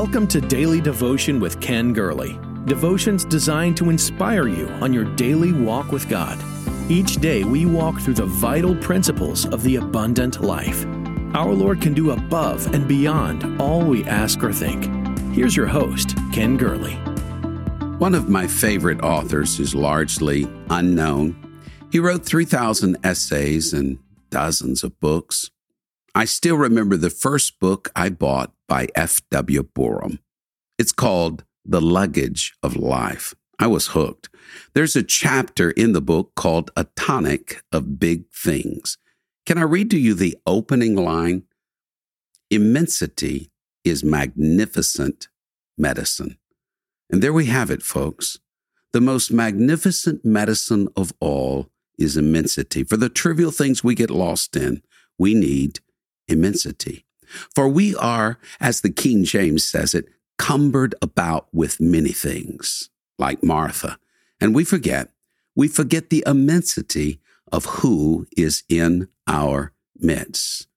Welcome to Daily Devotion with Ken Gurley. Devotions designed to inspire you on your daily walk with God. Each day we walk through the vital principles of the abundant life. Our Lord can do above and beyond all we ask or think. Here's your host, Ken Gurley. One of my favorite authors is largely unknown. He wrote 3,000 essays and dozens of books. I still remember the first book I bought by F.W. Boreham. It's called The Luggage of Life. I was hooked. There's a chapter in the book called A Tonic of Big Things. Can I read to you the opening line? Immensity is magnificent medicine. And there we have it, folks. The most magnificent medicine of all is immensity. For the trivial things we get lost in, we need immensity. For we are, as the King James says it, cumbered about with many things, like Martha. And we forget, we forget the immensity of who is in our midst.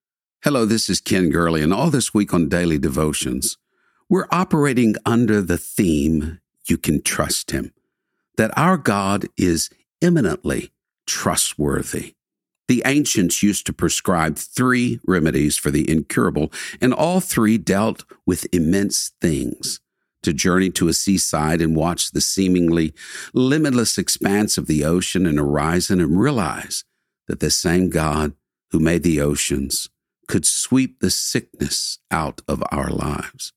Hello, this is Ken Gurley, and all this week on Daily Devotions, we're operating under the theme, You Can Trust Him, that our God is eminently trustworthy. The ancients used to prescribe three remedies for the incurable, and all three dealt with immense things. To journey to a seaside and watch the seemingly limitless expanse of the ocean and horizon and realize that the same God who made the oceans could sweep the sickness out of our lives.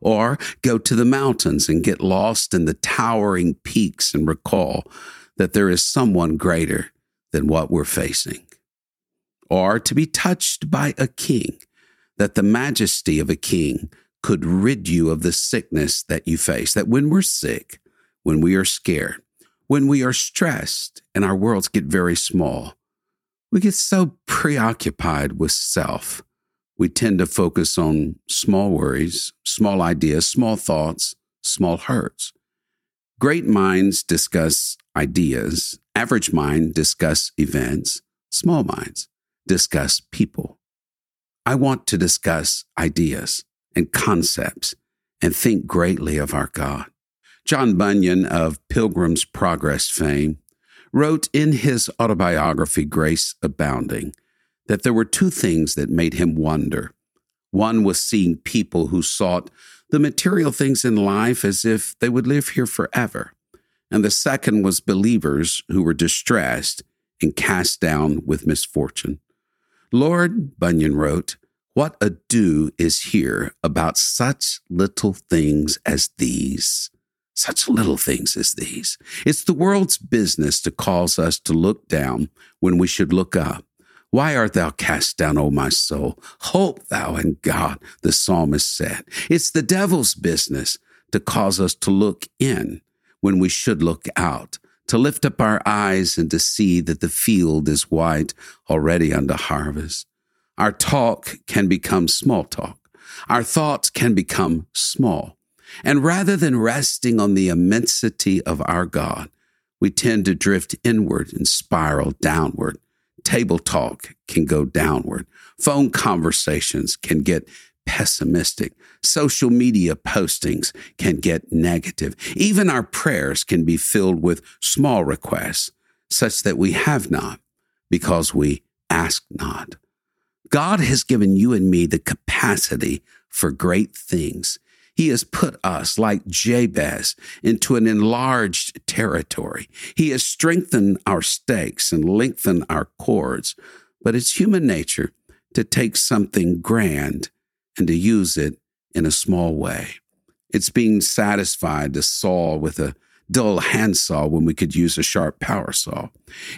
Or go to the mountains and get lost in the towering peaks and recall that there is someone greater than what we're facing or to be touched by a king, that the majesty of a king could rid you of the sickness that you face. That when we're sick, when we are scared, when we are stressed and our worlds get very small, we get so preoccupied with self. We tend to focus on small worries, small ideas, small thoughts, small hurts. Great minds discuss ideas. Average mind discuss events. Small minds discuss people. I want to discuss ideas and concepts and think greatly of our God. John Bunyan of Pilgrim's Progress fame wrote in his autobiography, Grace Abounding, that there were two things that made him wonder. One was seeing people who sought the material things in life as if they would live here forever. And the second was believers who were distressed and cast down with misfortune. Lord, Bunyan wrote, what ado is here about such little things as these? Such little things as these. It's the world's business to cause us to look down when we should look up. Why art thou cast down, O my soul? Hope thou in God, the psalmist said. It's the devil's business to cause us to look in when we should look out to lift up our eyes and to see that the field is white already unto harvest. Our talk can become small talk. Our thoughts can become small. And rather than resting on the immensity of our God, we tend to drift inward and spiral downward. Table talk can go downward. Phone conversations can get pessimistic. Social media postings can get negative. Even our prayers can be filled with small requests, such that we have not because we ask not. God has given you and me the capacity for great things. He has put us, like Jabez, into an enlarged territory. He has strengthened our stakes and lengthened our cords. But it's human nature to take something grand and to use it in a small way. It's being satisfied to saw with a dull handsaw when we could use a sharp power saw.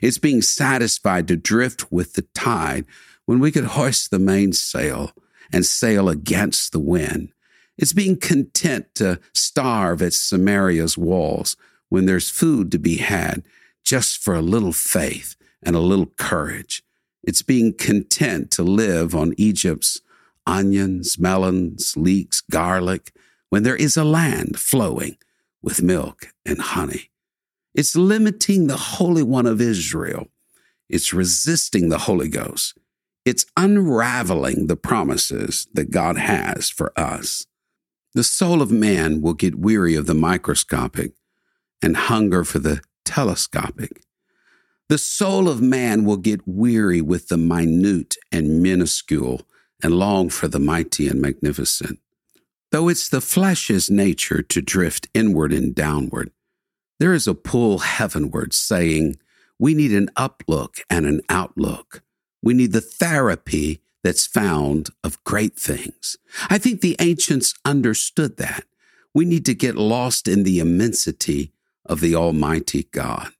It's being satisfied to drift with the tide when we could hoist the mainsail and sail against the wind. It's being content to starve at Samaria's walls when there's food to be had just for a little faith and a little courage. It's being content to live on Egypt's onions, melons, leeks, garlic, when there is a land flowing with milk and honey. It's limiting the Holy One of Israel. It's resisting the Holy Ghost. It's unraveling the promises that God has for us. The soul of man will get weary of the microscopic and hunger for the telescopic. The soul of man will get weary with the minute and minuscule and long for the mighty and magnificent. Though it's the flesh's nature to drift inward and downward, there is a pull heavenward saying, we need an uplook and an outlook. We need the therapy that's found of great things. I think the ancients understood that. We need to get lost in the immensity of the Almighty God.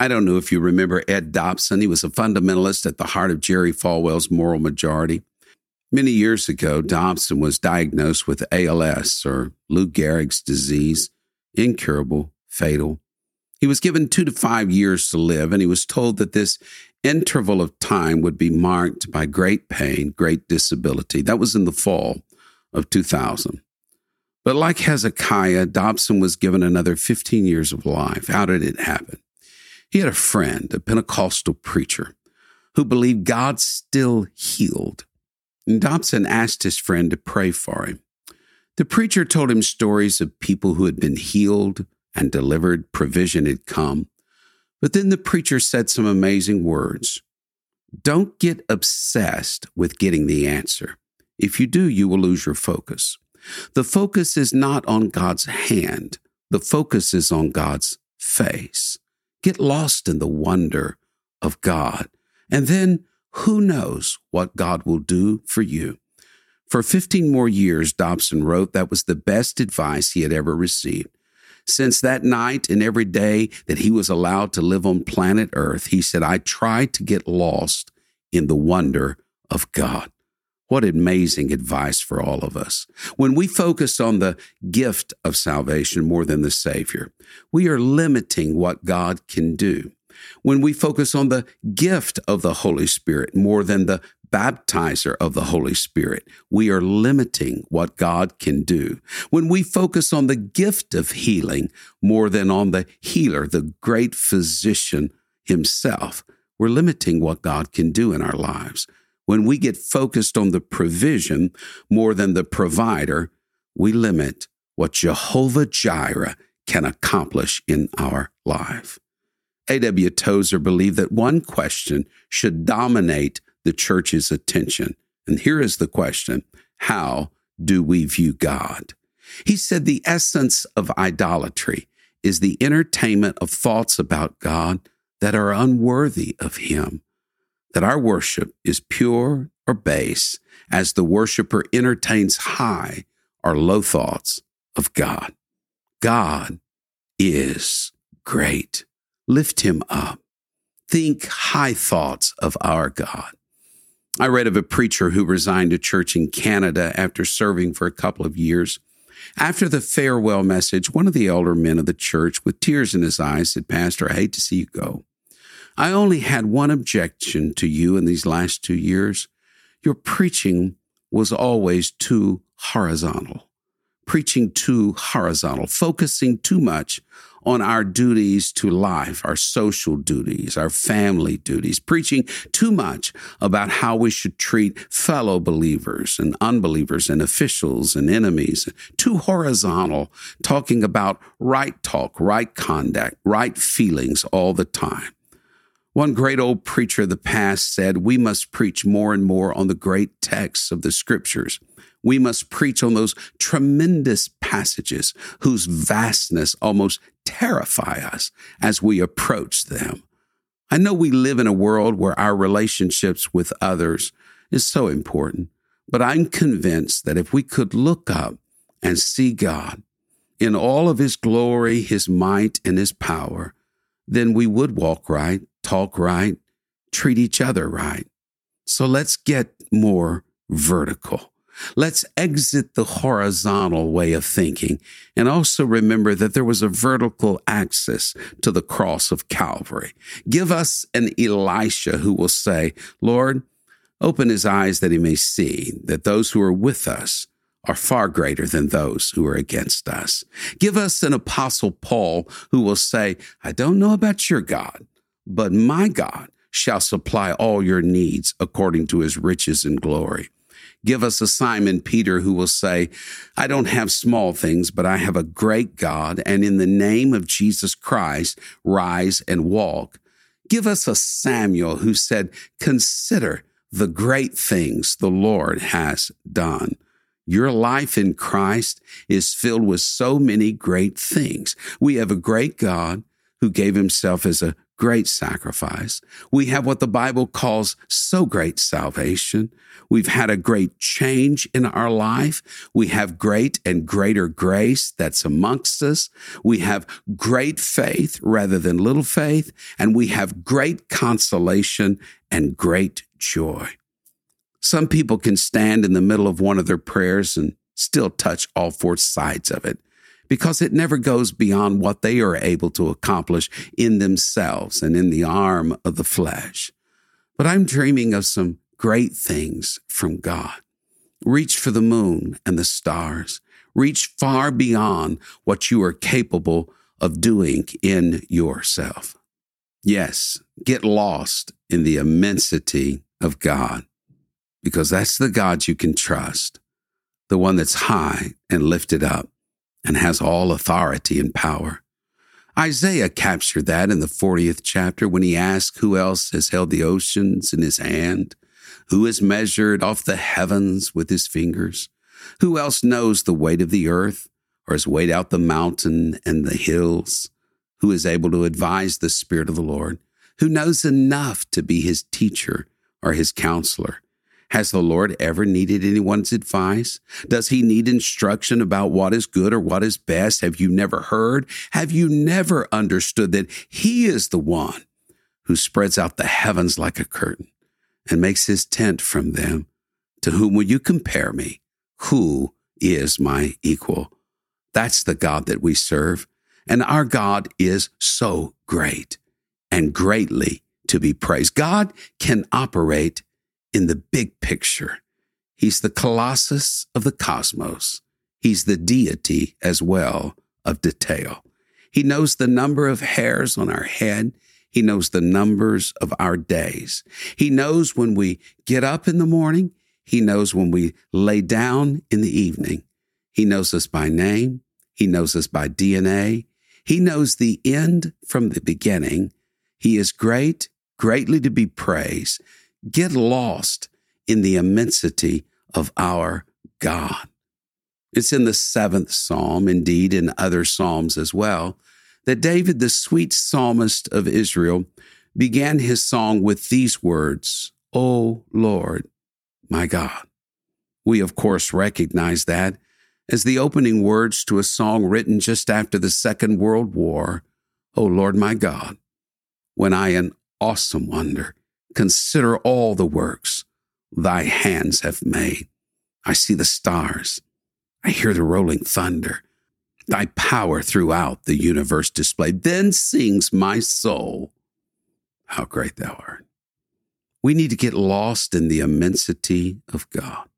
I don't know if you remember Ed Dobson. He was a fundamentalist at the heart of Jerry Falwell's moral majority. Many years ago, Dobson was diagnosed with ALS or Lou Gehrig's disease, incurable, fatal. He was given two to five years to live, and he was told that this interval of time would be marked by great pain, great disability. That was in the fall of 2000. But like Hezekiah, Dobson was given another 15 years of life. How did it happen? He had a friend, a Pentecostal preacher, who believed God still healed. Dobson asked his friend to pray for him. The preacher told him stories of people who had been healed and delivered, provision had come. But then the preacher said some amazing words. Don't get obsessed with getting the answer. If you do, you will lose your focus. The focus is not on God's hand, the focus is on God's face. Get lost in the wonder of God. And then who knows what God will do for you? For 15 more years, Dobson wrote that was the best advice he had ever received. Since that night and every day that he was allowed to live on planet Earth, he said, I tried to get lost in the wonder of God. What amazing advice for all of us. When we focus on the gift of salvation more than the Savior, we are limiting what God can do. When we focus on the gift of the Holy Spirit more than the baptizer of the Holy Spirit, we are limiting what God can do. When we focus on the gift of healing more than on the healer, the great physician himself, we're limiting what God can do in our lives. When we get focused on the provision more than the provider, we limit what Jehovah Jireh can accomplish in our life. A.W. Tozer believed that one question should dominate the church's attention. And here is the question How do we view God? He said the essence of idolatry is the entertainment of thoughts about God that are unworthy of Him that our worship is pure or base as the worshiper entertains high or low thoughts of God. God is great. Lift him up. Think high thoughts of our God. I read of a preacher who resigned a church in Canada after serving for a couple of years. After the farewell message, one of the elder men of the church, with tears in his eyes, said, Pastor, I hate to see you go. I only had one objection to you in these last two years. Your preaching was always too horizontal, preaching too horizontal, focusing too much on our duties to life, our social duties, our family duties, preaching too much about how we should treat fellow believers and unbelievers and officials and enemies, too horizontal, talking about right talk, right conduct, right feelings all the time. One great old preacher of the past said, We must preach more and more on the great texts of the scriptures. We must preach on those tremendous passages whose vastness almost terrify us as we approach them. I know we live in a world where our relationships with others is so important, but I'm convinced that if we could look up and see God in all of his glory, his might, and his power, then we would walk right talk right, treat each other right. So let's get more vertical. Let's exit the horizontal way of thinking and also remember that there was a vertical axis to the cross of Calvary. Give us an Elisha who will say, Lord, open his eyes that he may see that those who are with us are far greater than those who are against us. Give us an apostle Paul who will say, I don't know about your God, but my God shall supply all your needs according to his riches and glory. Give us a Simon Peter who will say, I don't have small things, but I have a great God, and in the name of Jesus Christ, rise and walk. Give us a Samuel who said, Consider the great things the Lord has done. Your life in Christ is filled with so many great things. We have a great God who gave himself as a great sacrifice. We have what the Bible calls so great salvation. We've had a great change in our life. We have great and greater grace that's amongst us. We have great faith rather than little faith. And we have great consolation and great joy. Some people can stand in the middle of one of their prayers and still touch all four sides of it because it never goes beyond what they are able to accomplish in themselves and in the arm of the flesh. But I'm dreaming of some great things from God. Reach for the moon and the stars. Reach far beyond what you are capable of doing in yourself. Yes, get lost in the immensity of God because that's the God you can trust, the one that's high and lifted up and has all authority and power. Isaiah captured that in the 40th chapter when he asked who else has held the oceans in his hand, who has measured off the heavens with his fingers, who else knows the weight of the earth or has weighed out the mountain and the hills, who is able to advise the Spirit of the Lord, who knows enough to be his teacher or his counselor, has the Lord ever needed anyone's advice? Does he need instruction about what is good or what is best? Have you never heard? Have you never understood that he is the one who spreads out the heavens like a curtain and makes his tent from them? To whom will you compare me? Who is my equal? That's the God that we serve. And our God is so great and greatly to be praised. God can operate in the big picture. He's the colossus of the cosmos. He's the deity as well of detail. He knows the number of hairs on our head. He knows the numbers of our days. He knows when we get up in the morning. He knows when we lay down in the evening. He knows us by name. He knows us by DNA. He knows the end from the beginning. He is great, greatly to be praised get lost in the immensity of our God. It's in the seventh psalm, indeed, in other psalms as well, that David, the sweet psalmist of Israel, began his song with these words, O Lord, my God. We, of course, recognize that as the opening words to a song written just after the Second World War, O Lord, my God, when I in awesome wonder Consider all the works thy hands have made. I see the stars. I hear the rolling thunder. Thy power throughout the universe displayed. Then sings my soul, How great thou art. We need to get lost in the immensity of God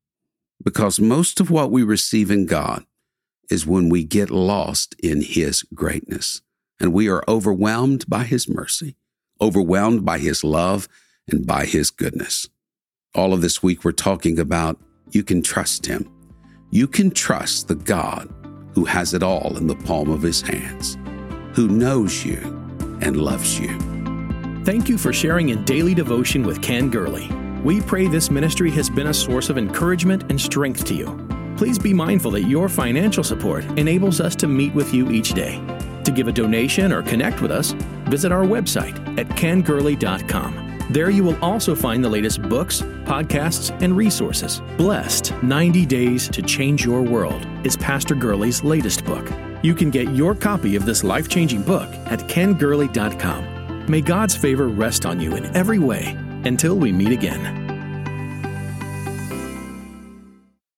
because most of what we receive in God is when we get lost in His greatness and we are overwhelmed by His mercy, overwhelmed by His love and by his goodness. All of this week, we're talking about you can trust him. You can trust the God who has it all in the palm of his hands, who knows you and loves you. Thank you for sharing in daily devotion with Ken Gurley. We pray this ministry has been a source of encouragement and strength to you. Please be mindful that your financial support enables us to meet with you each day. To give a donation or connect with us, visit our website at kengurley.com. There you will also find the latest books, podcasts, and resources. Blessed 90 Days to Change Your World is Pastor Gurley's latest book. You can get your copy of this life changing book at kengurley.com. May God's favor rest on you in every way until we meet again.